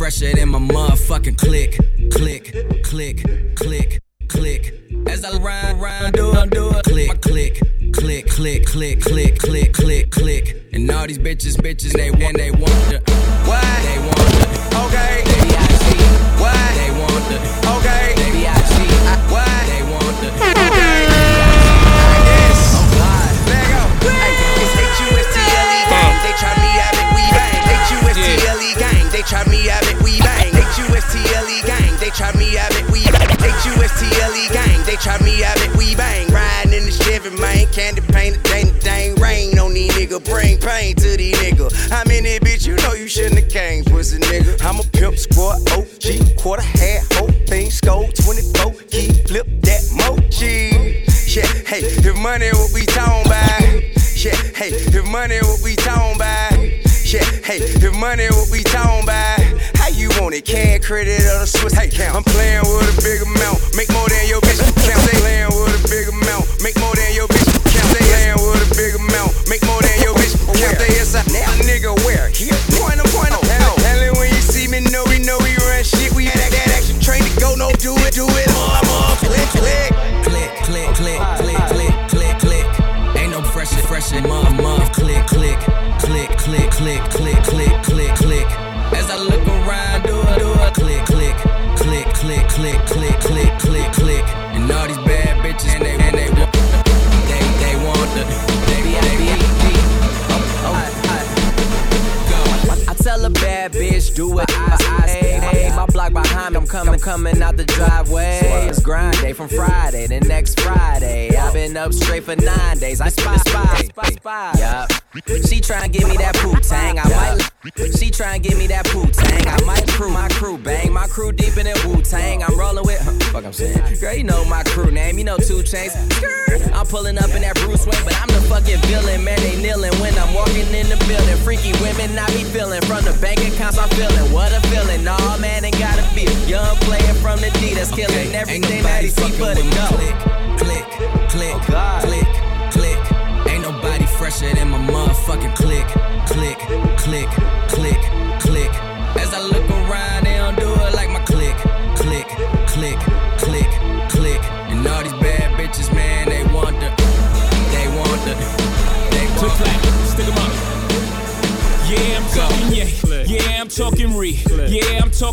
fresher than my motherfucking click, click, click, click, click. As I ride, ride, do it, do it, click, click, click, click, click, click, click, click, click. And all these bitches, bitches, they want, they want Candy painted, dang, dang, rain on these nigga. Bring pain to these nigga. I'm in it, bitch. You know you shouldn't have came, pussy nigga. I'm a pimp squad, OG, quarter hat, whole thing, scope 24, key, flip that mochi. Yeah, hey, if money what we talking about. Yeah, hey, if money what we talking about. Yeah, hey, if money what we talking about. How you want it? Cash, credit, or the Swiss account? I'm playing with a big amount. Make more than your bitch count. They playing with a big amount. Make more than your They is a now nigga where? Here, point em, point em. Hell, oh, oh. hell, when you see me, know we know we run shit. We had that, action train to go. No, do it, do it. More, more, click, click. click, click, click, click, click, click, click. Ain't no muff, muff, click, click, click, click, click, click, click, click, coming, coming out the driveway. It's grind day from Friday to next Friday. I've been up straight for nine days. I spy, spy, spy, spy. She tryna give me that poop tang. I might. She tryna give me that poop tang. I might crew my crew bang. My crew deep in that Wu Tang. I'm rolling with. Huh, fuck, I'm saying. Girl, you know my crew name. You know two chains. I'm pulling up in that Bruce Wayne, but I'm the fucking villain. Man, they kneeling when I'm walking in the building. Freaky women, I be feeling from the bank accounts. I'm feeling what a feeling. Nah, man, ain't gotta feel. Young player from the D that's killing Ain't everything that he see but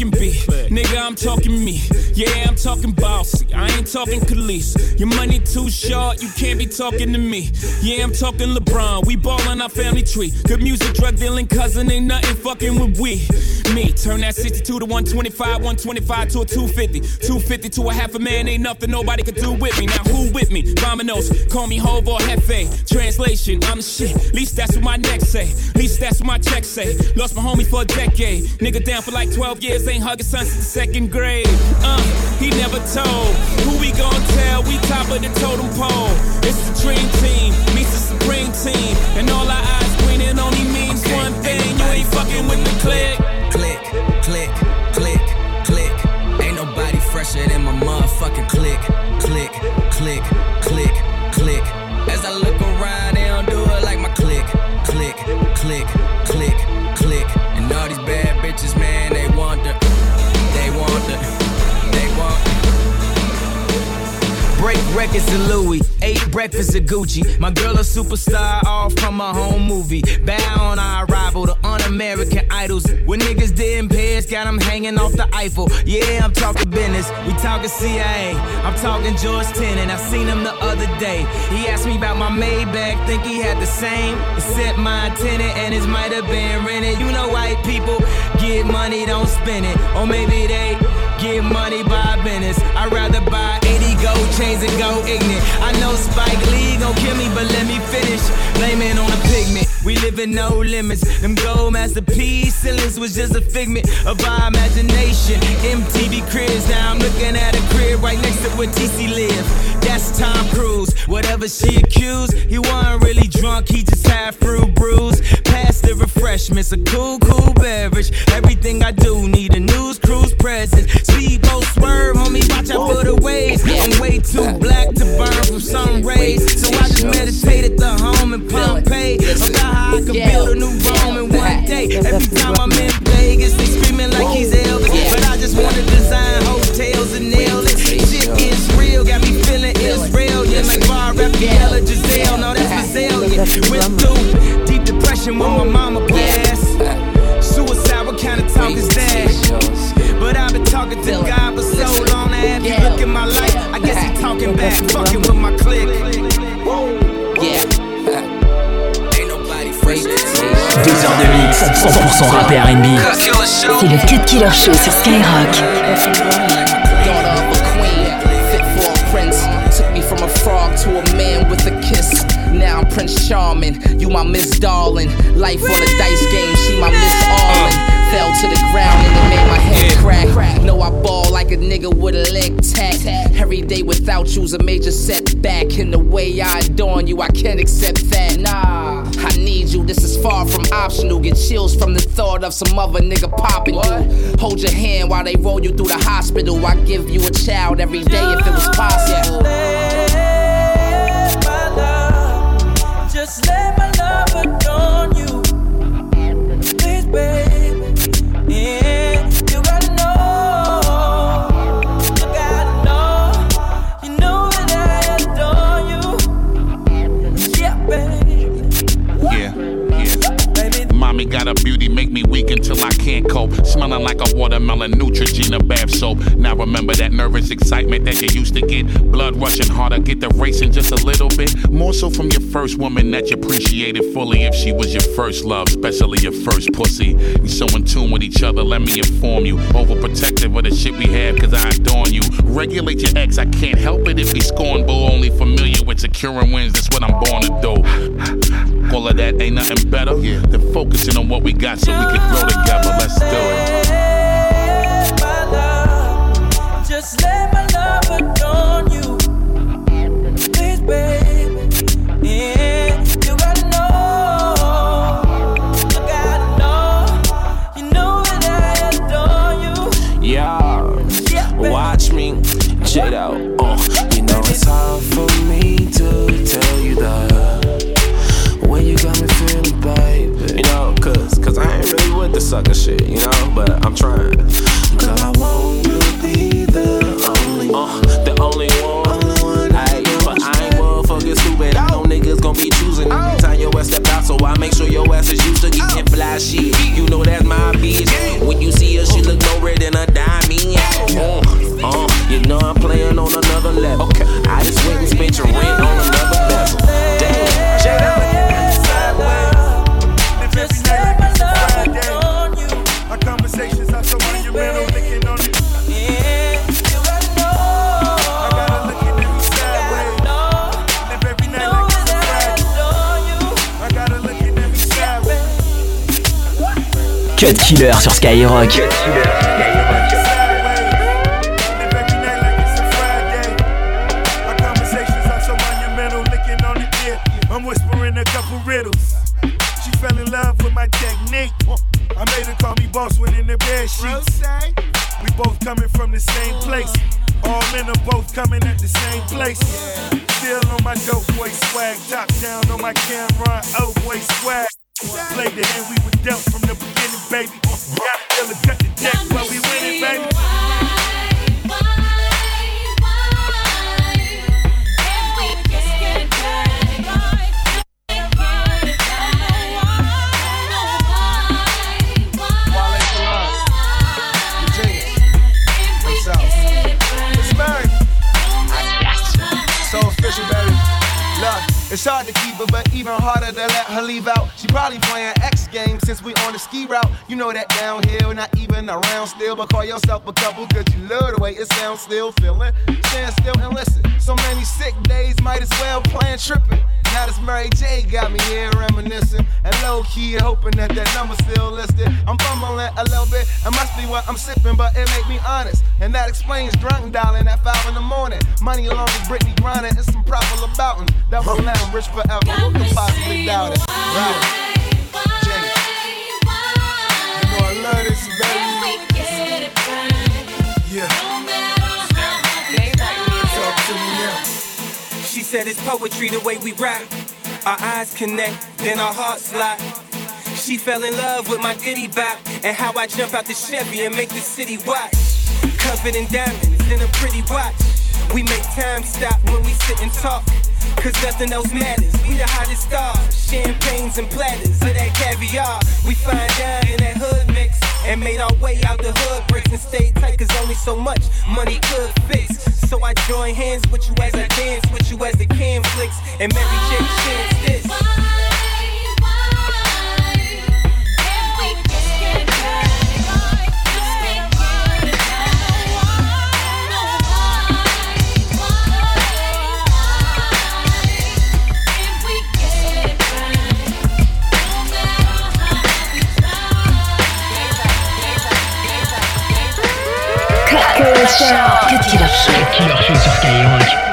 Yeah, I'm talking B. Nigga, I'm talking me. Yeah, I'm talking bossy. I ain't talking Khalees. Your money too short, you can't be talking to me. Yeah, I'm talking LeBron. We ballin' our family tree. Good music, drug dealing cousin, ain't nothing fucking with we. Me, turn that 62 to 125, 125 to a 250. 250 to a half a man, ain't nothing nobody could do with me. Now who with me? Vamonos, call me Hov or Hefe. Translation, I'm the shit. Least that's what my neck say. Least that's what my check say. Lost my homie for a decade. Nigga down for like 12 years, ain't hugging son since the second grade. Uh, he never told. Who we gon' tell? We top of the totem pole. It's the dream team, meets the supreme team. And all our eyes green, only means Okay, one ain't thing. You ain't fucking with the click. click, click, click, click. Ain't nobody fresher than my motherfucking click, click, click, click, click. As I look around, they don't do it like my click, click, click, records of Louis, eight breakfasts of Gucci. My girl a superstar, all from a home movie. Bow on our arrival, the un-American idols. When niggas didn't pay us, got them hanging off the Eiffel. Yeah, I'm talking business, we talking CIA. I'm talking George Tenet, I seen him the other day. He asked me about my Maybach, think he had the same. Except my tenant and his might have been rented. You know white people get money, don't spend it. Or maybe they get money by business. I'd rather buy 80 gold chains and go ignorant. I know Spike Lee gon' kill me, but let me finish. Blaming on the pigment. We live in no limits. Them gold masterpiece ceilings was just a figment of our imagination. MTV cribs, now I'm looking at a crib right next to where TC live. That's Tom Cruise. Whatever she accused, he wasn't really drunk, he just had fruit brews. Pass the refreshments, a cool, cool beverage. Everything I do need a news cruise presence. Speedboat swerve, homie, watch out for the waves. I'm way too black to burn from sun rays. So I just meditate at the home in Pompeii. About how I could build a new Rome in one day. Every time I'm in Vegas, they screaming like he's Elvis. But I just wanna design hotels and nail it. Shit is real, got me feeling Israel. like Bar Refaeli Gisele. No, that's Brazilian. Went through when my mama passed. Suicide, what kind of talk is that? But I've been talking to God for so long. Now, if you look at my life, I guess he talking back, fucking with my clique. Deux heures de mix, 100% rap et R&B. C'est le Cut Killer Show sur Skyrock. Prince Charming, you my Miss Darling. Life on a dice game, she my Miss Arlen fell to the ground and it made my head crack. No, I ball like a nigga with a leg tack. Every day without you's a major setback. In the way I adorn you, I can't accept that. Nah, I need you. This is far from optional. Get chills from the thought of some other nigga popping you. Hold your hand while they roll you through the hospital. I give you a child every day if it was possible. Just let my love adorn until I can't cope. Smelling like a watermelon, Neutrogena bath soap. Now remember that nervous excitement that you used to get. Blood rushing harder, get the racing just a little bit. More so from your first woman that you appreciated fully. If she was your first love, especially your first pussy. We so in tune with each other, let me inform you. Overprotective of the shit we have, cause I adorn you. Regulate your ex, I can't help it if we scorn, boo. Only familiar with securing wins, that's what I'm born to do. All of that ain't nothing better oh, yeah. than focusing on what we got so we can grow together. Let's do it. Just let my love adorn getting Cut Killer sur Skyrock. Cut Killer. I'm whispering a couple riddles. She fell in love with my technique. I made her call me boss in the. We both coming from the same place. All men are both coming at the same place. Still on my boy swag, down on my camera, oh boy swag. The hand we were dealt from the baby. Gotta feel it, cut the deck while we winning, baby. It's hard to keep her, but even harder to let her leave out. She probably playing X Games since we on the ski route. You know that downhill, not even around still, but call yourself a couple, cause you love the way it sounds still feeling. Stand still and listen. So many sick days, might as well plan tripping. Now this Mary J got me here reminiscing and low key hoping that that number still listed. I'm fumbling a little bit, it must be what I'm sipping, but it make me honest. And that explains drunk dialing at 5 in the morning. Money along with Brittany grinding and some proper about That will let him rich forever. Who could possibly doubt it? Right. Said it's poetry the way we rap. Our eyes connect, then our hearts lock. She fell in love with my ditty bop and how I jump out the Chevy and make the city watch. Covered in diamonds and a pretty watch. We make time stop when we sit and talk. Cause nothing else matters. We the hottest stars. Champagnes and platters of that caviar. We find down in that hood mix. And made our way out the hood bricks and tight. Cause only so much money could fix. So I join hands with you as I dance with you as the can flicks. And Mary J. chants this. Cut Killer Show. Cut Killer Show sur Skyrock.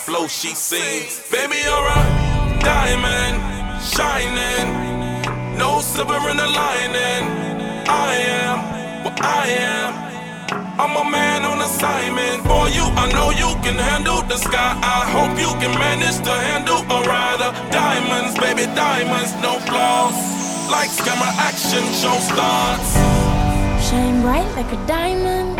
flow, she sings. Baby, you're a diamond, shining. No silver in the lining. I am what I am. I'm a man on assignment. For you, I know you can handle the sky. I hope you can manage to handle a rider. Diamonds, baby, diamonds, no flaws. Lights, camera, action, show starts. Shine bright like a diamond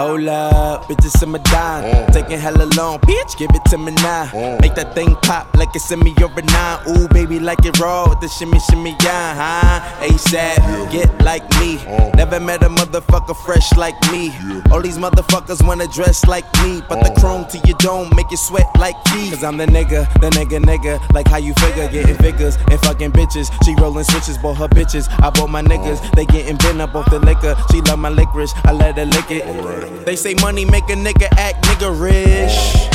Hold up, bitches in my dime. Mm. Taking hella long, bitch, give it to me now. Mm. Make that thing pop like it's in me or a nine. Ooh, baby, like it raw with the shimmy, shimmy, yeah, huh? ASAP, yeah. get like me. Mm. Never met a motherfucker fresh like me. Yeah. All these motherfuckers wanna dress like me. But the chrome to your dome make you sweat like me. Cause I'm the nigga, the nigga, nigga. Like how you figure, getting figures and fucking bitches. She rolling switches, bought her bitches. I bought my niggas, they getting bent up off the liquor. She love my licorice, I let her lick it. They say money make a nigga act nigga rich.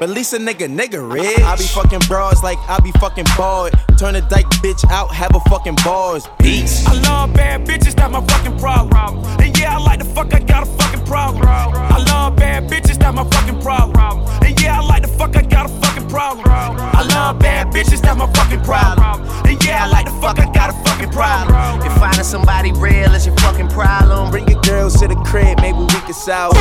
But Lisa nigga, nigga rich. I be fucking bras like I be fucking bored. Turn a dyke bitch out, have a fucking bars. Peace. I love bad bitches, that's my fucking problem. And yeah, I like the fuck, I got a fucking problem. I love bad bitches, that's my fucking problem. And yeah, I like the fuck, I got a fucking problem. I love bad bitches, that's my fucking problem. And yeah, I like the fuck, I got a fucking problem. If finding somebody real is your fucking problem, bring your girls to the crib, maybe we can solve.